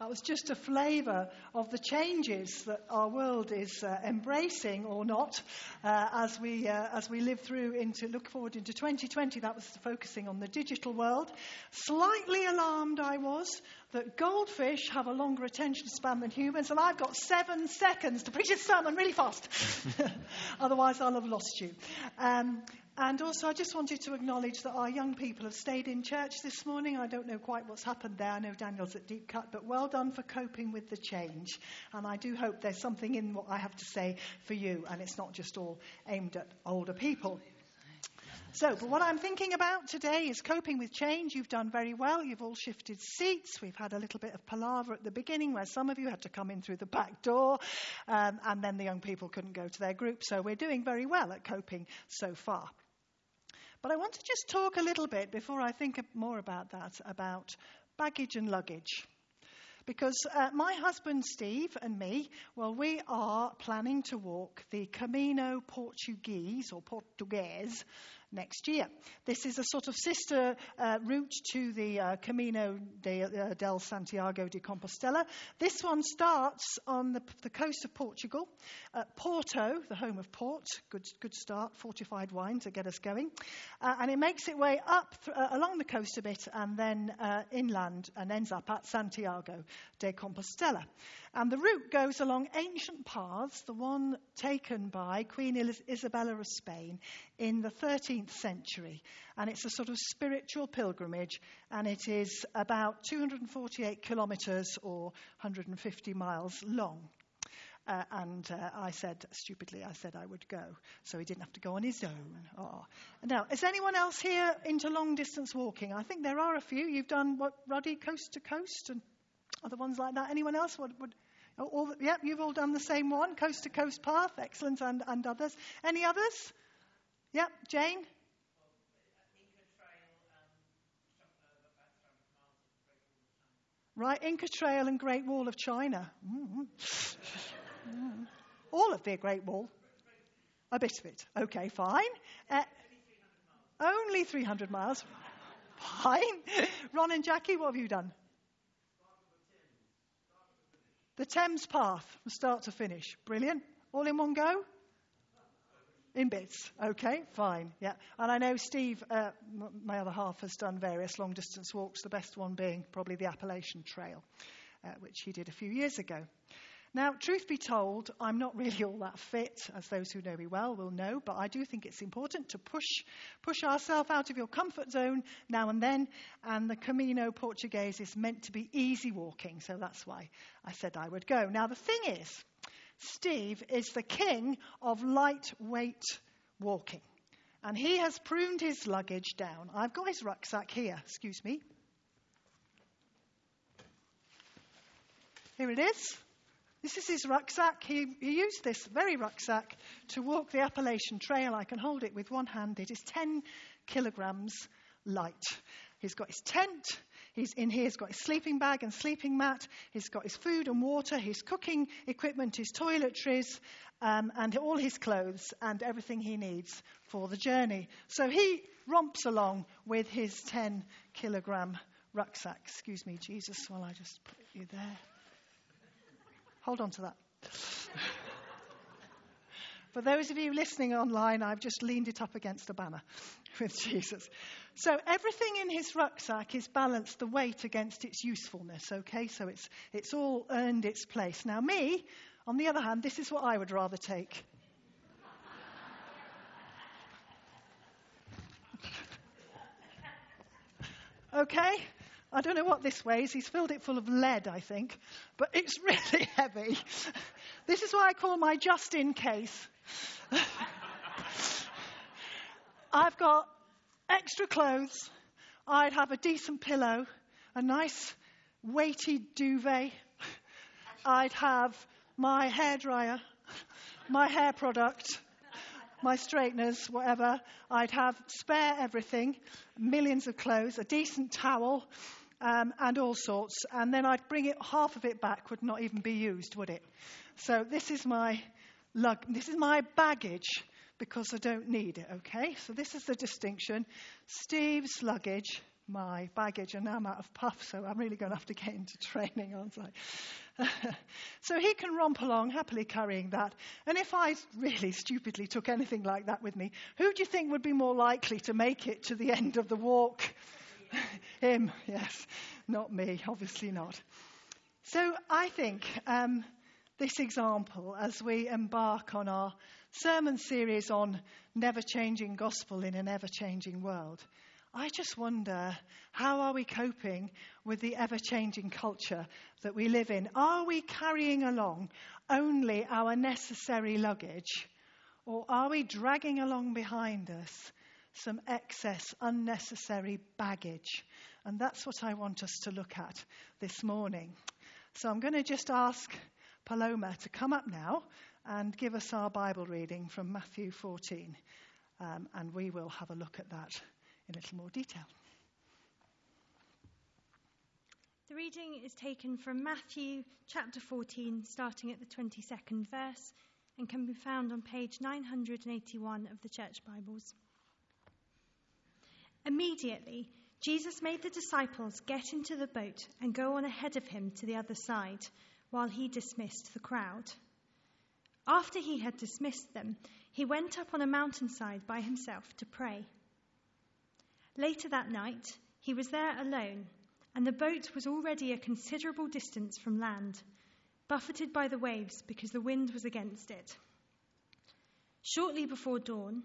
That was just a flavour of the changes that our world is uh, embracing or not uh, as, we, uh, as we live through into, look forward into 2020. That was focusing on the digital world. Slightly alarmed I was that goldfish have a longer attention span than humans, and I've got seven seconds to preach a sermon really fast. Otherwise, I'll have lost you. Um, and also, I just wanted to acknowledge that our young people have stayed in church this morning. I don't know quite what's happened there. I know Daniel's at Deep Cut, but well done for coping with the change. And I do hope there's something in what I have to say for you, and it's not just all aimed at older people. So, but what I'm thinking about today is coping with change. You've done very well. You've all shifted seats. We've had a little bit of palaver at the beginning where some of you had to come in through the back door, um, and then the young people couldn't go to their group. So we're doing very well at coping so far. But I want to just talk a little bit before I think more about that about baggage and luggage. Because uh, my husband Steve and me, well, we are planning to walk the Camino Portuguese or Portuguese next year. This is a sort of sister uh, route to the uh, Camino de, uh, del Santiago de Compostela. This one starts on the, the coast of Portugal, at Porto, the home of port. Good, good start, fortified wine to get us going. Uh, and it makes its way up th- uh, along the coast a bit and then uh, inland and ends up at Santiago de Compostela. And the route goes along ancient paths, the one taken by Queen Isabella of Spain in the 13th 13th century. And it's a sort of spiritual pilgrimage, and it is about 248 kilometres or 150 miles long. Uh, and uh, I said, stupidly, I said I would go. So he didn't have to go on his own. Oh. Now, is anyone else here into long distance walking? I think there are a few. You've done what, Ruddy, coast to coast, and other ones like that. Anyone else? Would, would, oh, all, yep, you've all done the same one, coast to coast path. Excellent, and, and others. Any others? Yep, Jane? Right, Inca Trail and Great Wall of China. Mm-hmm. mm All of the Great Wall. A bit of it. Okay, fine. Uh, only 300 miles. Fine. Ron and Jackie, what have you done? The Thames Path from start to finish. Brilliant. All in one go? In bits. Okay, fine. Yeah. And I know Steve, uh, m- my other half, has done various long distance walks, the best one being probably the Appalachian Trail, uh, which he did a few years ago. Now, truth be told, I'm not really all that fit, as those who know me well will know, but I do think it's important to push, push ourselves out of your comfort zone now and then. And the Camino Portuguese is meant to be easy walking, so that's why I said I would go. Now, the thing is, Steve is the king of lightweight walking. And he has pruned his luggage down. I've got his rucksack here, excuse me. Here it is. This is his rucksack. He, he, used this very rucksack to walk the Appalachian Trail. I can hold it with one hand. It is 10 kilograms light. He's got his tent, He's in here, he's got his sleeping bag and sleeping mat, he's got his food and water, his cooking equipment, his toiletries, um, and all his clothes and everything he needs for the journey. So he romps along with his 10 kilogram rucksack. Excuse me, Jesus, while I just put you there. Hold on to that. For those of you listening online, I've just leaned it up against a banner with Jesus. So everything in his rucksack is balanced the weight against its usefulness, okay? So it's, it's all earned its place. Now, me, on the other hand, this is what I would rather take. okay? I don't know what this weighs. He's filled it full of lead, I think. But it's really heavy. This is why I call my just in case. I've got extra clothes. I'd have a decent pillow, a nice weighty duvet. I'd have my hair dryer, my hair product, my straighteners, whatever. I'd have spare everything, millions of clothes, a decent towel, um, and all sorts. And then I'd bring it, half of it back would not even be used, would it? So this is my lug, this is my baggage because I don't need it, okay? So this is the distinction. Steve's luggage, my baggage, and now I'm out of puff, so I'm really going to have to get into training, aren't I? so he can romp along happily carrying that. And if I really stupidly took anything like that with me, who do you think would be more likely to make it to the end of the walk? Him, yes, not me, obviously not. So I think um, this example, as we embark on our sermon series on never changing gospel in an ever changing world, I just wonder how are we coping with the ever changing culture that we live in? Are we carrying along only our necessary luggage? Or are we dragging along behind us some excess, unnecessary baggage? And that's what I want us to look at this morning. So I'm going to just ask Paloma to come up now and give us our Bible reading from Matthew 14. Um, and we will have a look at that in a little more detail. The reading is taken from Matthew chapter 14, starting at the 22nd verse, and can be found on page 981 of the Church Bibles. Immediately, Jesus made the disciples get into the boat and go on ahead of him to the other side while he dismissed the crowd. After he had dismissed them, he went up on a mountainside by himself to pray. Later that night, he was there alone, and the boat was already a considerable distance from land, buffeted by the waves because the wind was against it. Shortly before dawn,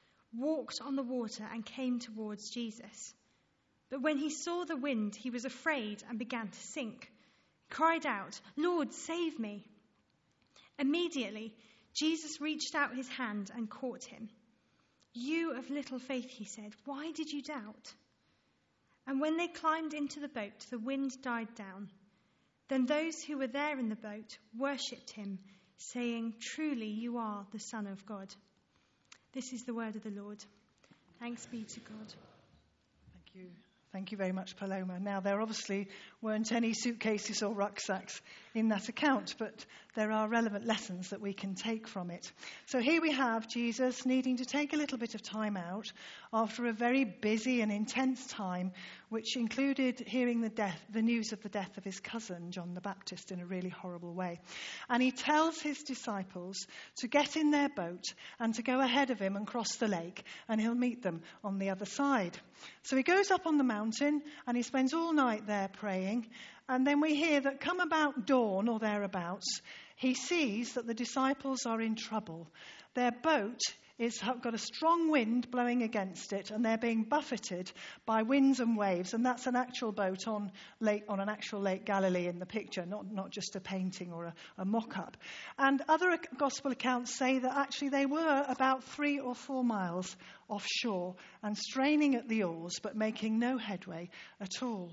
walked on the water, and came towards Jesus. But when he saw the wind, he was afraid and began to sink. He cried out, Lord, save me. Immediately, Jesus reached out his hand and caught him. You of little faith, he said, why did you doubt? And when they climbed into the boat, the wind died down. Then those who were there in the boat worshipped him, saying, Truly, you are the Son of God. This is the word of the Lord. Thanks be to God. Thank you. Thank you very much, Paloma. Now, there are obviously weren't any suitcases or rucksacks in that account, but there are relevant lessons that we can take from it. So here we have Jesus needing to take a little bit of time out after a very busy and intense time, which included hearing the death, the news of the death of his cousin, John the Baptist, in a really horrible way. And he tells his disciples to get in their boat and to go ahead of him and cross the lake, and he'll meet them on the other side. So he goes up on the mountain and he spends all night there praying. And then we hear that come about dawn or thereabouts, he sees that the disciples are in trouble. Their boat has got a strong wind blowing against it, and they're being buffeted by winds and waves. And that's an actual boat on, lake, on an actual Lake Galilee in the picture, not, not just a painting or a, a mock up. And other gospel accounts say that actually they were about three or four miles offshore and straining at the oars, but making no headway at all.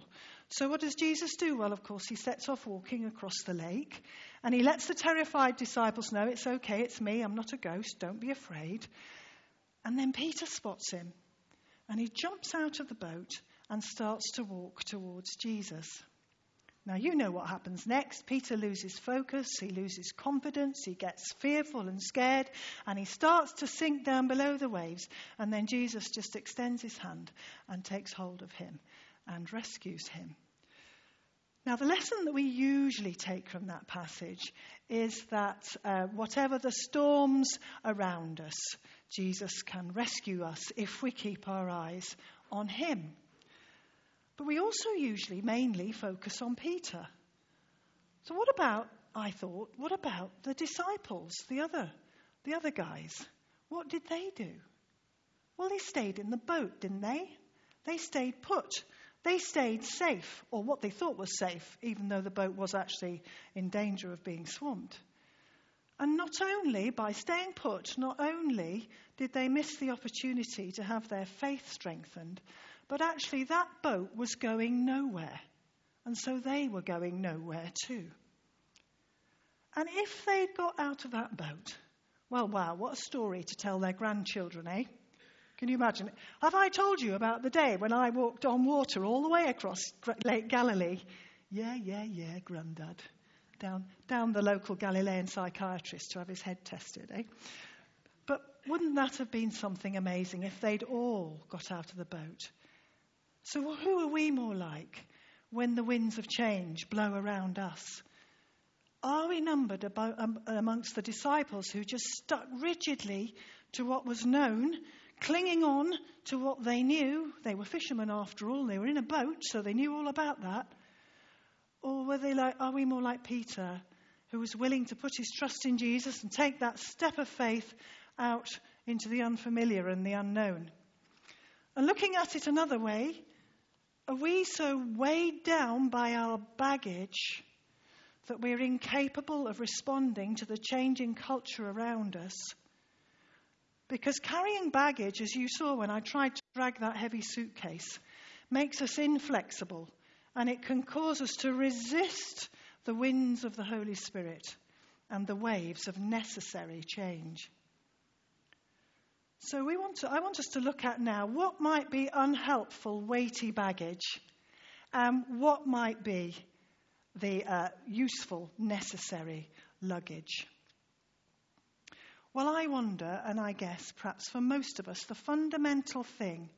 So, what does Jesus do? Well, of course, he sets off walking across the lake and he lets the terrified disciples know it's okay, it's me, I'm not a ghost, don't be afraid. And then Peter spots him and he jumps out of the boat and starts to walk towards Jesus. Now, you know what happens next. Peter loses focus, he loses confidence, he gets fearful and scared, and he starts to sink down below the waves. And then Jesus just extends his hand and takes hold of him and rescues him. Now, the lesson that we usually take from that passage is that uh, whatever the storms around us, Jesus can rescue us if we keep our eyes on him. But we also usually mainly focus on Peter. So, what about, I thought, what about the disciples, the other, the other guys? What did they do? Well, they stayed in the boat, didn't they? They stayed put. They stayed safe, or what they thought was safe, even though the boat was actually in danger of being swamped. And not only, by staying put, not only did they miss the opportunity to have their faith strengthened, But actually, that boat was going nowhere. And so they were going nowhere too. And if they'd got out of that boat, well, wow, what a story to tell their grandchildren, eh? Can you imagine? Have I told you about the day when I walked on water all the way across Lake Galilee? Yeah, yeah, yeah, Grandad. Down, down the local Galilean psychiatrist to have his head tested, eh? But wouldn't that have been something amazing if they'd all got out of the boat? So, who are we more like when the winds of change blow around us? Are we numbered about, um, amongst the disciples who just stuck rigidly to what was known, clinging on to what they knew? They were fishermen after all, they were in a boat, so they knew all about that. Or were they like, are we more like Peter, who was willing to put his trust in Jesus and take that step of faith out into the unfamiliar and the unknown? And looking at it another way, are we so weighed down by our baggage that we're incapable of responding to the changing culture around us? Because carrying baggage, as you saw when I tried to drag that heavy suitcase, makes us inflexible and it can cause us to resist the winds of the Holy Spirit and the waves of necessary change. So we want to, I want us to look at now what might be unhelpful, weighty baggage and what might be the uh, useful, necessary luggage. Well, I wonder, and I guess perhaps for most of us, the fundamental thing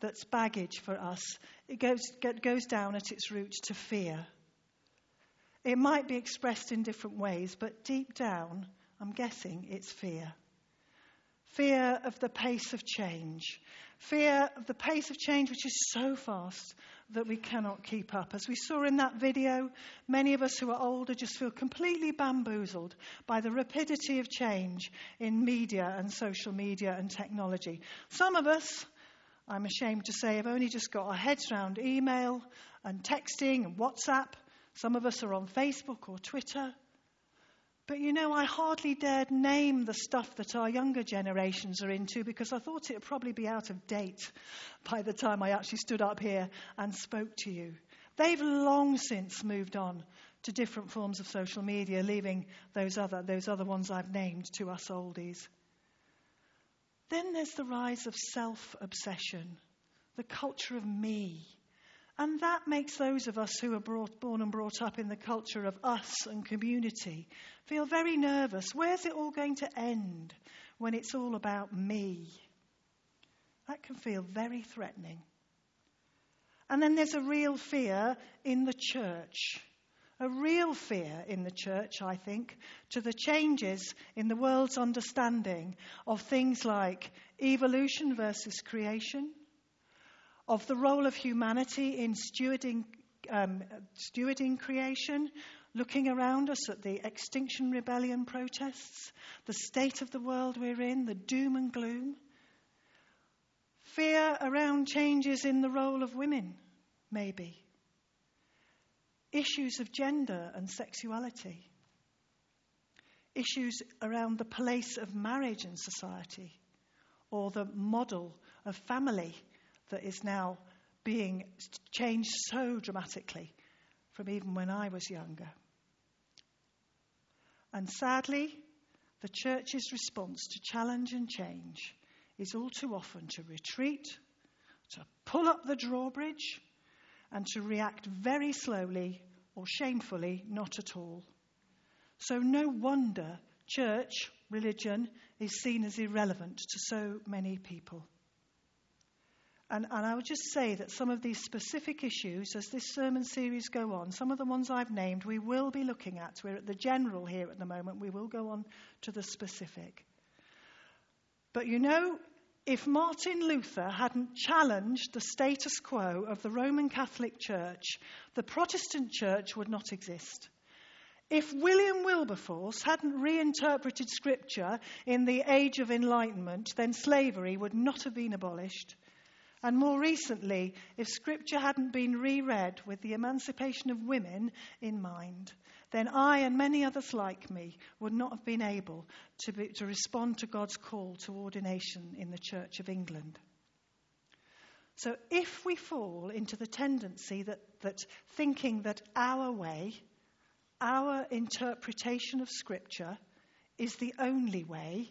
that's baggage for us, it goes, goes down at its root to fear. It might be expressed in different ways, but deep down, I'm guessing it's fear fear of the pace of change, fear of the pace of change which is so fast that we cannot keep up. As we saw in that video, many of us who are older just feel completely bamboozled by the rapidity of change in media and social media and technology. Some of us, I'm ashamed to say, have only just got our heads around email and texting and WhatsApp. Some of us are on Facebook or Twitter. But you know, I hardly dared name the stuff that our younger generations are into because I thought it would probably be out of date by the time I actually stood up here and spoke to you. They've long since moved on to different forms of social media, leaving those other, those other ones I've named to us oldies. Then there's the rise of self obsession, the culture of me. And that makes those of us who are brought, born and brought up in the culture of us and community feel very nervous. Where's it all going to end when it's all about me? That can feel very threatening. And then there's a real fear in the church. A real fear in the church, I think, to the changes in the world's understanding of things like evolution versus creation, of the role of humanity in stewarding, um, stewarding creation, looking around us at the Extinction Rebellion protests, the state of the world we're in, the doom and gloom. Fear around changes in the role of women, maybe. Issues of gender and sexuality. Issues around the place of marriage in society or the model of family that is now being changed so dramatically from even when I was younger. And sadly, the church's response to challenge and change is all too often to retreat, to pull up the drawbridge, and to react very slowly or shamefully not at all. So, no wonder church, religion, is seen as irrelevant to so many people. And, and I would just say that some of these specific issues, as this sermon series go on, some of the ones I've named, we will be looking at. We're at the general here at the moment. We will go on to the specific. But you know, if Martin Luther hadn't challenged the status quo of the Roman Catholic Church, the Protestant Church would not exist. If William Wilberforce hadn't reinterpreted Scripture in the Age of Enlightenment, then slavery would not have been abolished. And more recently, if Scripture hadn't been reread with the emancipation of women in mind, then I and many others like me would not have been able to, be, to respond to God's call to ordination in the Church of England. So if we fall into the tendency that, that thinking that our way, our interpretation of Scripture, is the only way,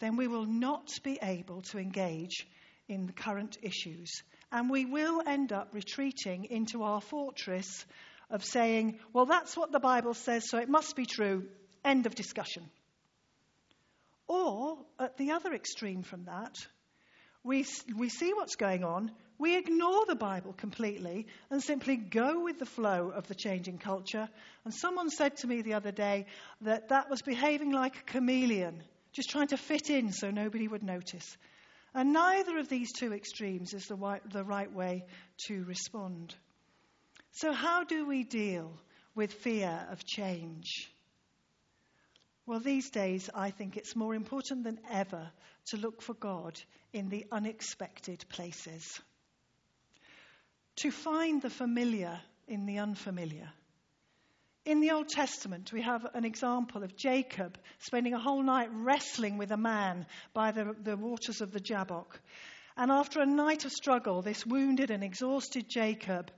then we will not be able to engage in the current issues. And we will end up retreating into our fortress of saying, well, that's what the Bible says, so it must be true. End of discussion. Or, at the other extreme from that, we, we see what's going on, we ignore the Bible completely and simply go with the flow of the changing culture. And someone said to me the other day that that was behaving like a chameleon, just trying to fit in so nobody would notice. And neither of these two extremes is the right, the right way to respond. So, how do we deal with fear of change? Well, these days, I think it's more important than ever to look for God in the unexpected places, to find the familiar in the unfamiliar. In the Old Testament, we have an example of Jacob spending a whole night wrestling with a man by the, the waters of the Jabbok. And after a night of struggle, this wounded and exhausted Jacob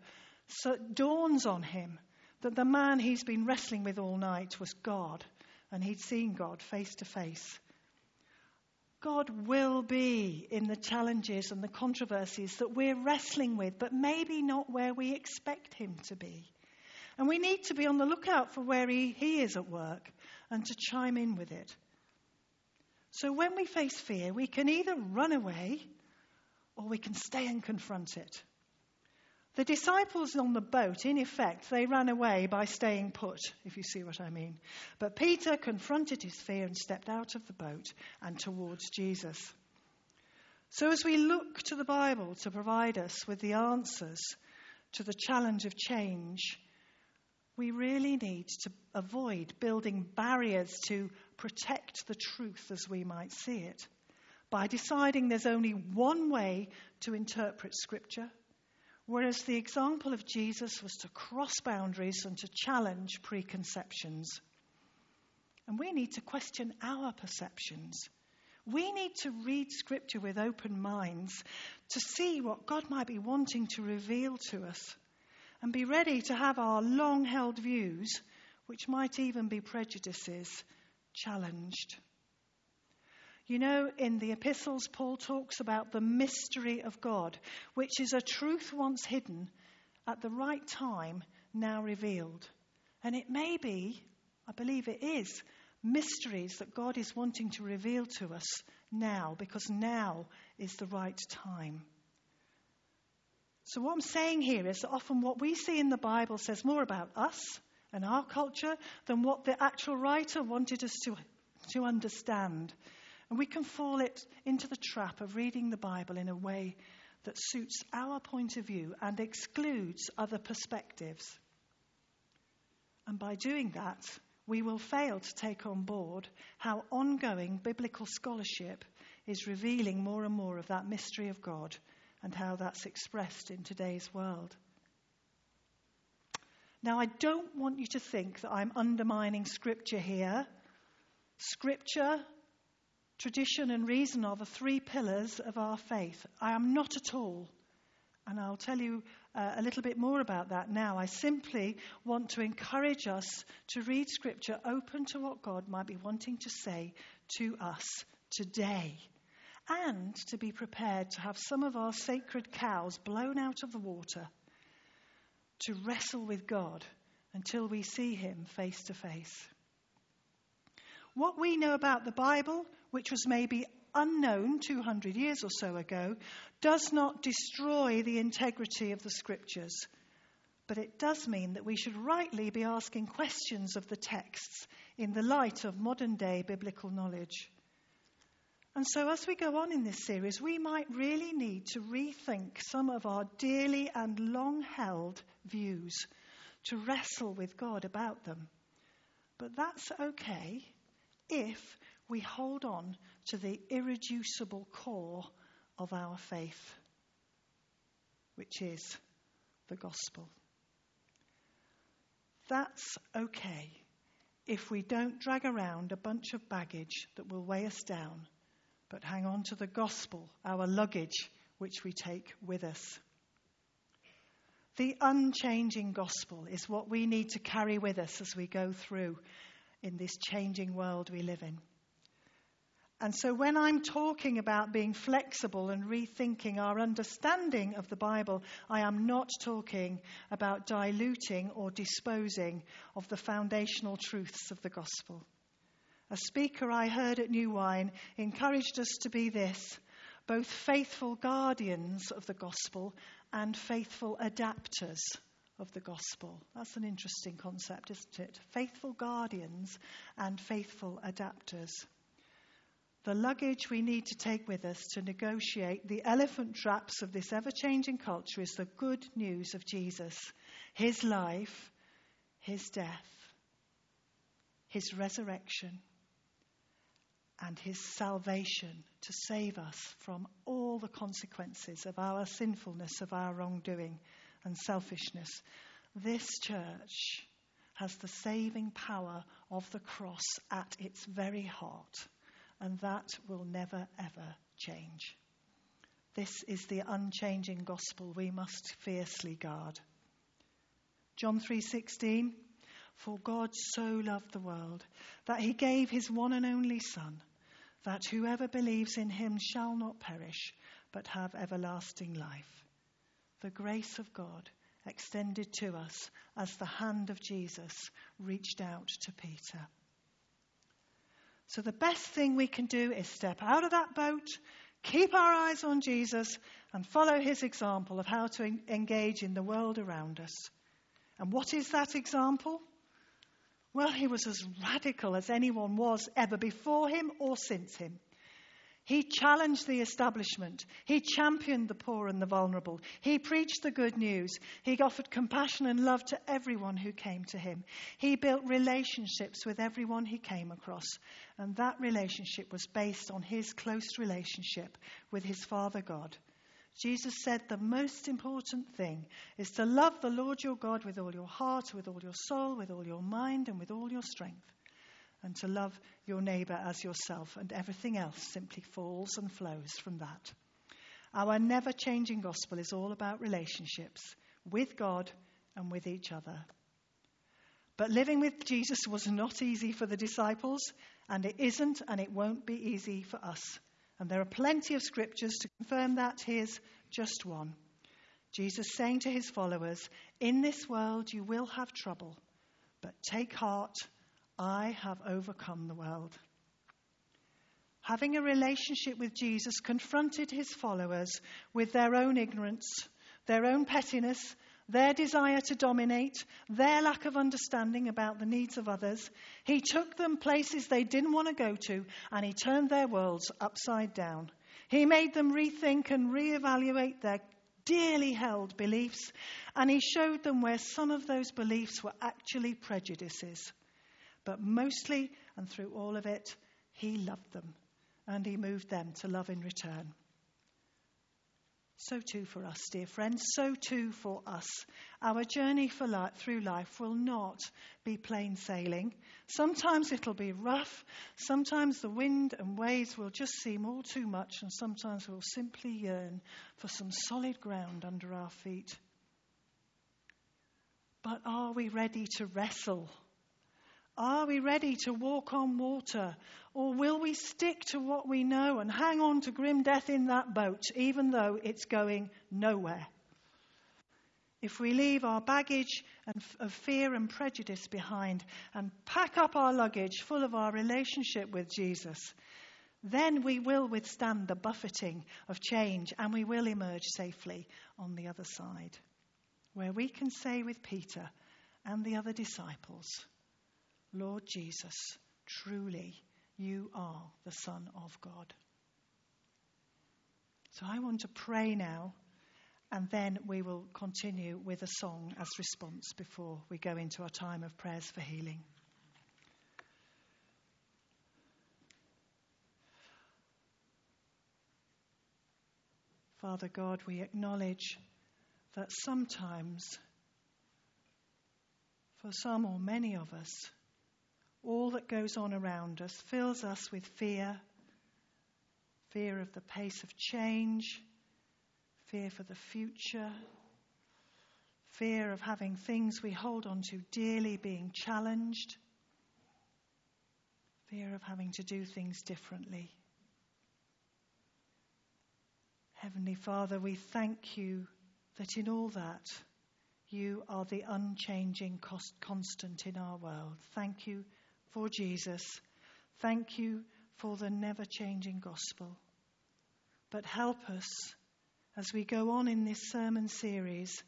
so dawns on him that the man he's been wrestling with all night was God, and he'd seen God face to face. God will be in the challenges and the controversies that we're wrestling with, but maybe not where we expect Him to be. And we need to be on the lookout for where He, he is at work and to chime in with it. So when we face fear, we can either run away or we can stay and confront it. The disciples on the boat, in effect, they ran away by staying put, if you see what I mean. But Peter confronted his fear and stepped out of the boat and towards Jesus. So, as we look to the Bible to provide us with the answers to the challenge of change, we really need to avoid building barriers to protect the truth as we might see it by deciding there's only one way to interpret Scripture Whereas the example of Jesus was to cross boundaries and to challenge preconceptions. And we need to question our perceptions. We need to read Scripture with open minds to see what God might be wanting to reveal to us and be ready to have our long held views, which might even be prejudices, challenged. You know, in the epistles, Paul talks about the mystery of God, which is a truth once hidden at the right time, now revealed. And it may be, I believe it is, mysteries that God is wanting to reveal to us now, because now is the right time. So, what I'm saying here is that often what we see in the Bible says more about us and our culture than what the actual writer wanted us to, to understand. And we can fall it into the trap of reading the Bible in a way that suits our point of view and excludes other perspectives. And by doing that, we will fail to take on board how ongoing biblical scholarship is revealing more and more of that mystery of God and how that's expressed in today's world. Now, I don't want you to think that I'm undermining Scripture here. Scripture Tradition and reason are the three pillars of our faith. I am not at all. And I'll tell you uh, a little bit more about that now. I simply want to encourage us to read Scripture open to what God might be wanting to say to us today. And to be prepared to have some of our sacred cows blown out of the water to wrestle with God until we see Him face to face. What we know about the Bible which was maybe unknown 200 years or so ago, does not destroy the integrity of the scriptures. But it does mean that we should rightly be asking questions of the texts in the light of modern day biblical knowledge. And so, as we go on in this series, we might really need to rethink some of our dearly and long held views, to wrestle with God about them. But that's okay if we hold on to the irreducible core of our faith, which is the gospel. That's okay if we don't drag around a bunch of baggage that will weigh us down, but hang on to the gospel, our luggage, which we take with us. The unchanging gospel is what we need to carry with us as we go through in this changing world we live in. And so, when I'm talking about being flexible and rethinking our understanding of the Bible, I am not talking about diluting or disposing of the foundational truths of the gospel. A speaker I heard at New Wine encouraged us to be this both faithful guardians of the gospel and faithful adapters of the gospel. That's an interesting concept, isn't it? Faithful guardians and faithful adapters. The luggage we need to take with us to negotiate the elephant traps of this ever changing culture is the good news of Jesus, his life, his death, his resurrection, and his salvation to save us from all the consequences of our sinfulness, of our wrongdoing and selfishness. This church has the saving power of the cross at its very heart and that will never ever change. This is the unchanging gospel we must fiercely guard. John 3:16 For God so loved the world that he gave his one and only son that whoever believes in him shall not perish but have everlasting life. The grace of God extended to us as the hand of Jesus reached out to Peter. So the best thing we can do is step out of that boat, keep our eyes on Jesus, and follow his example of how to engage in the world around us. And what is that example? Well, he was as radical as anyone was ever before him or since him. He challenged the establishment. He championed the poor and the vulnerable. He preached the good news. He offered compassion and love to everyone who came to him. He built relationships with everyone he came across. And that relationship was based on his close relationship with his Father God. Jesus said the most important thing is to love the Lord your God with all your heart, with all your soul, with all your mind, and with all your strength and to love your neighbour as yourself, and everything else simply falls and flows from that. Our never changing gospel is all about relationships with God and with each other. But living with Jesus was not easy for the disciples, and it isn't and it won't be easy for us. And there are plenty of scriptures to confirm that. Here's just one Jesus saying to his followers, In this world you will have trouble, but take heart. I have overcome the world. Having a relationship with Jesus confronted his followers with their own ignorance, their own pettiness, their desire to dominate, their lack of understanding about the needs of others. He took them places they didn't want to go to, and he turned their worlds upside down. He made them rethink and reevaluate their dearly held beliefs, and he showed them where some of those beliefs were actually prejudices. But mostly and through all of it, he loved them and he moved them to love in return. So too for us, dear friends, so too for us. Our journey through life will not be plain sailing. Sometimes it'll be rough. Sometimes the wind and waves will just seem all too much, and sometimes we'll simply yearn for some solid ground under our feet. But are we ready to wrestle are we ready to walk on water? Or will we stick to what we know and hang on to grim death in that boat, even though it's going nowhere? If we leave our baggage of fear and prejudice behind and pack up our luggage full of our relationship with Jesus, then we will withstand the buffeting of change and we will emerge safely on the other side, where we can say with Peter and the other disciples, Lord Jesus, truly you are the Son of God. So I want to pray now, and then we will continue with a song as response before we go into our time of prayers for healing. Father God, we acknowledge that sometimes, for some or many of us, all that goes on around us fills us with fear fear of the pace of change, fear for the future, fear of having things we hold on to dearly being challenged, fear of having to do things differently. Heavenly Father, we thank you that in all that, you are the unchanging constant in our world. Thank you for Jesus. Thank you for the never changing gospel. But help us as we go on in this sermon series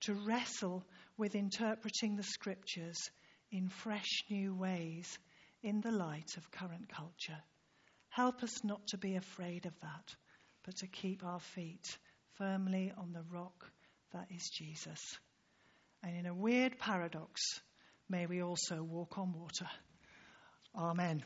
to wrestle with interpreting the scriptures in fresh new ways in the light of current culture. Help us not to be afraid of that, but to keep our feet firmly on the rock that is Jesus. And in a weird paradox, may we also walk on water. Amen.